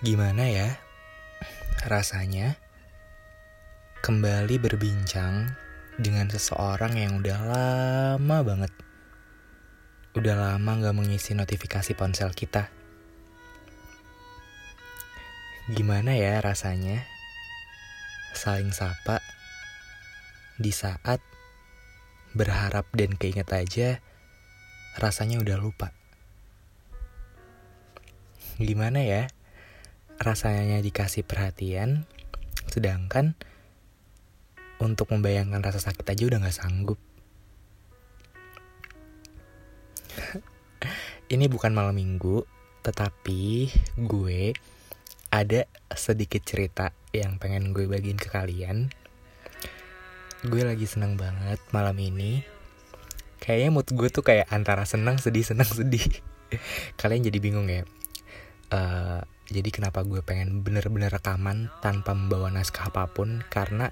Gimana ya rasanya kembali berbincang dengan seseorang yang udah lama banget, udah lama gak mengisi notifikasi ponsel kita. Gimana ya rasanya saling sapa di saat berharap dan keinget aja rasanya udah lupa. Gimana ya? Rasanya dikasih perhatian, sedangkan untuk membayangkan rasa sakit aja udah gak sanggup. Ini bukan malam minggu, tetapi gue ada sedikit cerita yang pengen gue bagiin ke kalian. Gue lagi seneng banget malam ini. Kayaknya mood gue tuh kayak antara senang sedih senang sedih. kalian jadi bingung ya. Uh, jadi kenapa gue pengen bener-bener rekaman tanpa membawa naskah apa pun karena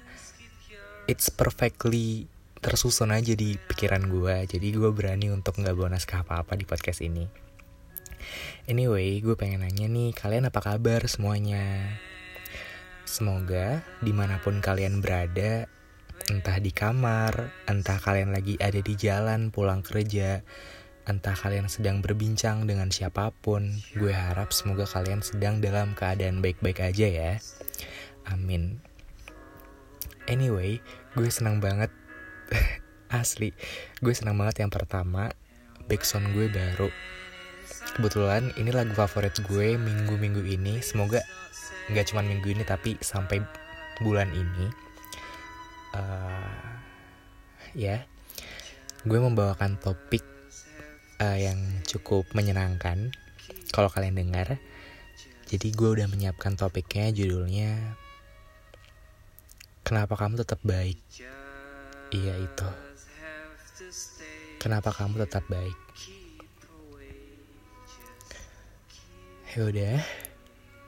it's perfectly tersusun aja di pikiran gue. Jadi gue berani untuk nggak bawa naskah apa-apa di podcast ini. Anyway, gue pengen nanya nih, kalian apa kabar semuanya? Semoga di mana pun kalian berada, entah di kamar, entah kalian lagi ada di jalan pulang kerja, Entah kalian sedang berbincang dengan siapa pun, gue harap semoga kalian sedang dalam keadaan baik-baik aja ya. Amin. Anyway, gue senang banget. Asli, gue senang banget yang pertama, backsound gue baru. Kebetulan ini lagu favorit gue minggu-minggu ini. Semoga nggak cuma minggu ini tapi sampai bulan ini. Uh, ya, gue membawakan topik uh, yang cukup menyenangkan kalau kalian dengar. Jadi gue udah menyiapkan topiknya judulnya Kenapa kamu tetap baik? Iya itu. Kenapa kamu tetap baik? Ya udah,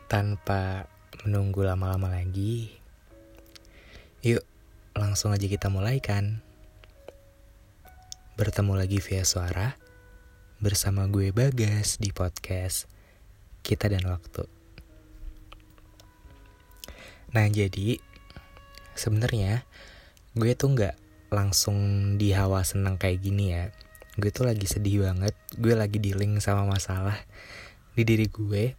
tanpa menunggu lama-lama lagi, yuk langsung aja kita mulai kan. Bertemu lagi via suara bersama gue Bagas di podcast Kita dan Waktu. Nah jadi sebenarnya gue tuh nggak langsung di hawa senang kayak gini ya. Gue tuh lagi sedih banget. Gue lagi dealing sama masalah di diri gue.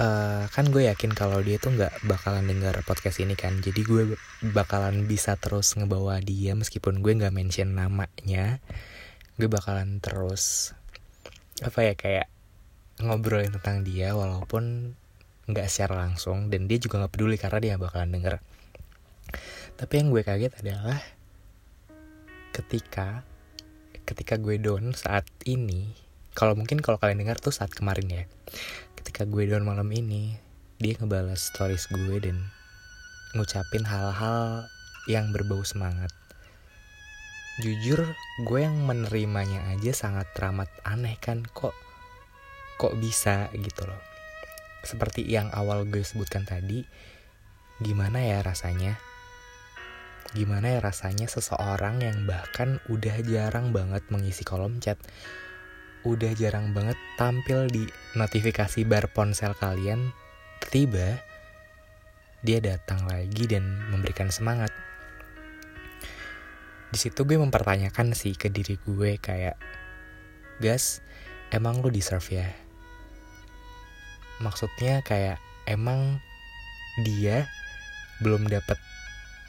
Uh, kan gue yakin kalau dia tuh nggak bakalan dengar podcast ini kan jadi gue bakalan bisa terus ngebawa dia meskipun gue nggak mention namanya gue bakalan terus apa ya kayak ngobrolin tentang dia walaupun nggak secara langsung dan dia juga nggak peduli karena dia bakalan denger. Tapi yang gue kaget adalah ketika ketika gue down saat ini kalau mungkin kalau kalian dengar tuh saat kemarin ya ketika gue down malam ini dia ngebalas stories gue dan ngucapin hal-hal yang berbau semangat jujur gue yang menerimanya aja sangat teramat aneh kan kok kok bisa gitu loh. Seperti yang awal gue sebutkan tadi gimana ya rasanya? Gimana ya rasanya seseorang yang bahkan udah jarang banget mengisi kolom chat udah jarang banget tampil di notifikasi bar ponsel kalian tiba dia datang lagi dan memberikan semangat di situ gue mempertanyakan sih ke diri gue kayak gas emang lu deserve ya? Maksudnya kayak emang dia belum dapet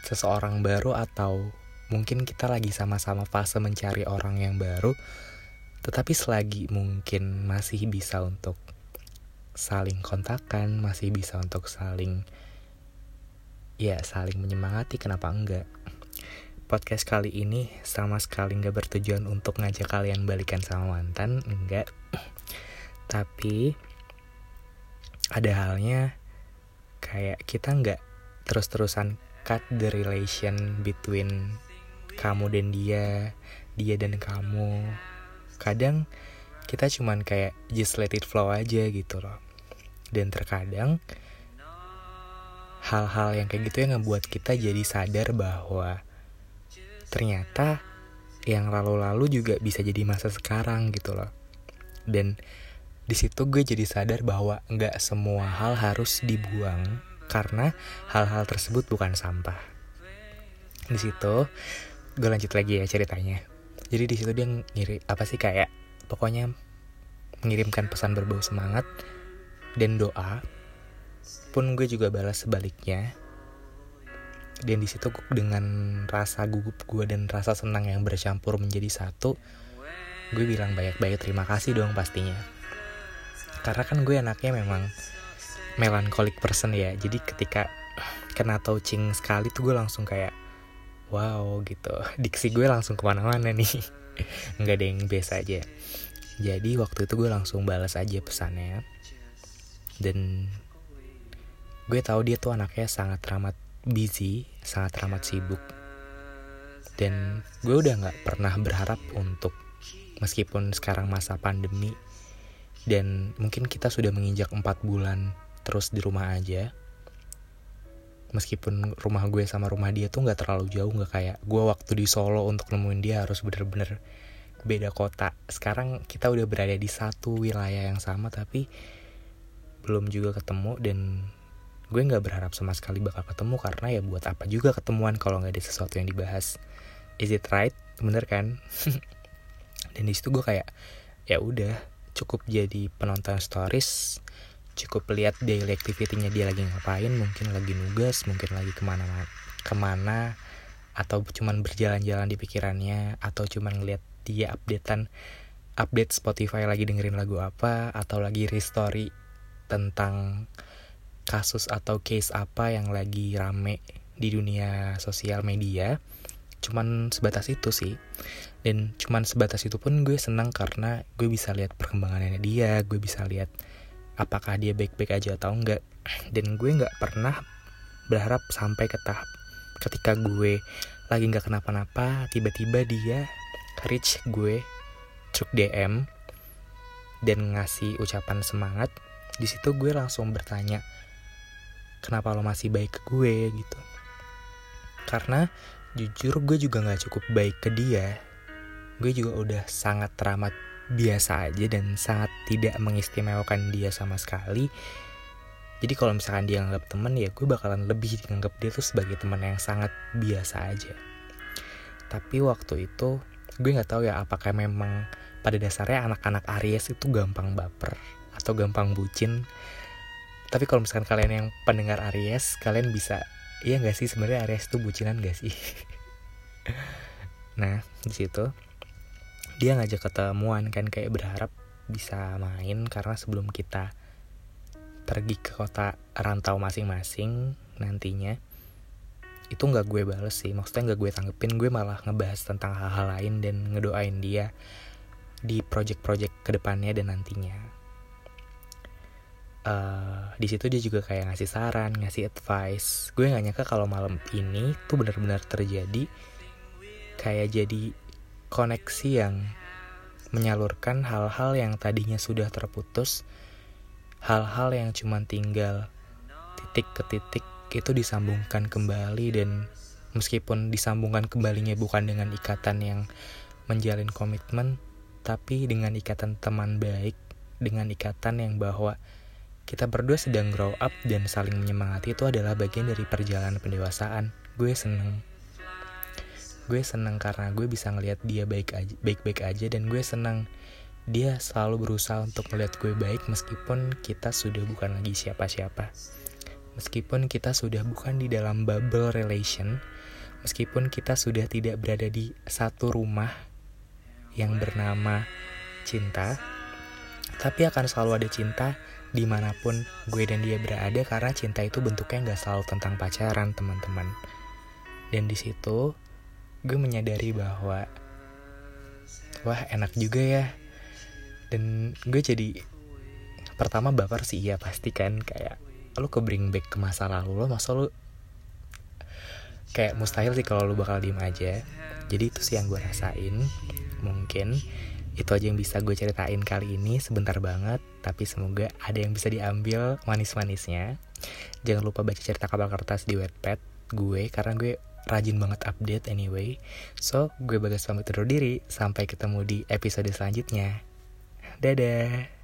seseorang baru atau mungkin kita lagi sama-sama fase mencari orang yang baru tetapi selagi mungkin masih bisa untuk saling kontakkan masih bisa untuk saling ya saling menyemangati kenapa enggak podcast kali ini sama sekali nggak bertujuan untuk ngajak kalian balikan sama mantan, enggak. Tapi ada halnya kayak kita nggak terus-terusan cut the relation between kamu dan dia, dia dan kamu. Kadang kita cuman kayak just let it flow aja gitu loh. Dan terkadang hal-hal yang kayak gitu yang ngebuat kita jadi sadar bahwa ternyata yang lalu-lalu juga bisa jadi masa sekarang gitu loh. Dan di situ gue jadi sadar bahwa nggak semua hal harus dibuang karena hal-hal tersebut bukan sampah. Di situ gue lanjut lagi ya ceritanya. Jadi di situ dia ngiri apa sih kayak pokoknya mengirimkan pesan berbau semangat dan doa. Pun gue juga balas sebaliknya dan di situ dengan rasa gugup gue dan rasa senang yang bercampur menjadi satu gue bilang banyak-banyak terima kasih dong pastinya. Karena kan gue anaknya memang melancholic person ya. Jadi ketika kena touching sekali tuh gue langsung kayak wow gitu. Diksi gue langsung ke mana-mana nih. Nggak ada yang biasa aja. Jadi waktu itu gue langsung balas aja pesannya. Dan gue tahu dia tuh anaknya sangat ramat busy sangat ramat sibuk. Dan gue udah nggak pernah berharap untuk meskipun sekarang masa pandemi dan mungkin kita sudah menginjak 4 bulan terus di rumah aja meskipun rumah gue sama rumah dia tuh nggak terlalu jauh nggak kayak gue waktu di Solo untuk nemuin dia harus bener-bener beda kota. Sekarang kita udah berada di satu wilayah yang sama tapi belum juga ketemu dan gue nggak berharap sama sekali bakal ketemu karena ya buat apa juga ketemuan kalau nggak ada sesuatu yang dibahas. Is it right? Bener kan? Dan di situ gue kayak ya udah cukup jadi penonton stories cukup lihat daily activity-nya dia lagi ngapain mungkin lagi nugas mungkin lagi ke mana ke mana atau cuman berjalan-jalan di pikirannya atau cuman ngeliat dia updatean update Spotify lagi dengerin lagu apa atau lagi restory tentang kasus atau case apa yang lagi rame di dunia sosial media cuman sebatas itu sih. Dan cuman sebatas itu pun gue senang karena gue bisa lihat perkembangannya dia gue bisa lihat apakah dia baik-baik aja atau enggak. Dan gue nggak pernah berharap sampai ke tahap ketika gue lagi nggak kenapa-napa tiba-tiba dia reach gue cuk DM dan ngasih ucapan semangat. Di situ gue langsung bertanya kenapa lo masih baik ke gue gitu. Karena jujur gue juga nggak cukup baik ke dia. Gue juga udah sangat teramat biasa aja dan sangat tidak mengistimewakan dia sama sekali. Jadi kalau misalkan dia nganggap temen ya gue bakalan lebih nganggap dia tuh sebagai teman yang sangat biasa aja. Tapi waktu itu gue nggak tahu ya apakah memang pada dasarnya anak-anak Aries itu gampang baper atau gampang bucin tapi kalau misalkan kalian yang pendengar Aries kalian bisa iya nggak sih sebenarnya Aries itu bucinan gak sih? Nah di situ dia ngajak ketemuan kan kayak berharap bisa main karena sebelum kita pergi ke kota rantau masing-masing nantinya itu nggak gue bales sih. Maksudnya nggak gue tanggepin gue malah ngebahas tentang hal-hal lain dan ngedoain dia di project-project ke depannya dan nantinya uh, di situ dia juga kayak ngasih saran ngasih advice. Gue nggak nyangka kalau malam ini tuh benar-benar terjadi kayak jadi koneksi yang menyalurkan hal-hal yang tadinya sudah terputus, hal-hal yang cuma tinggal titik ke titik itu disambungkan kembali. Dan meskipun disambungkan kembalinya bukan dengan ikatan yang menjalin komitmen, tapi dengan ikatan teman baik, dengan ikatan yang bahwa kita berdua sedang grow up dan saling menyemangati itu adalah bagian dari perjalanan pendewasaan. Gue seneng. Gue seneng karena gue bisa ngelihat dia baik aja baik baik aja dan gue seneng. Dia selalu berusaha untuk melihat gue baik meskipun kita sudah bukan lagi siapa-siapa. Meskipun kita sudah bukan di dalam bubble relation meskipun kita sudah tidak berada di satu rumah yang bernama cinta tapi akan selalu ada cinta di mana pun gue dan dia berada karena cinta itu bentuknya nggak selalu tentang pacaran teman-teman. Dan di situ gue menyadari bahwa wah enak juga ya. Dan gue jadi pertama baper sih iya pasti kan. Kayak lu ke bring back ke masa lalu lo masa lu kayak mustahil sih kalau lu bakal diem aja. Jadi itu sih yang gue rasain mungkin itu aja yang bisa gue ceritain kali ini sebentar banget tapi semoga ada yang bisa diambil manis-manisnya jangan lupa baca cerita kabar kertas di wetpad gue karena gue rajin banget update anyway. So, gue bagas pamit undur diri. Sampai ketemu di episode selanjutnya. Dadah.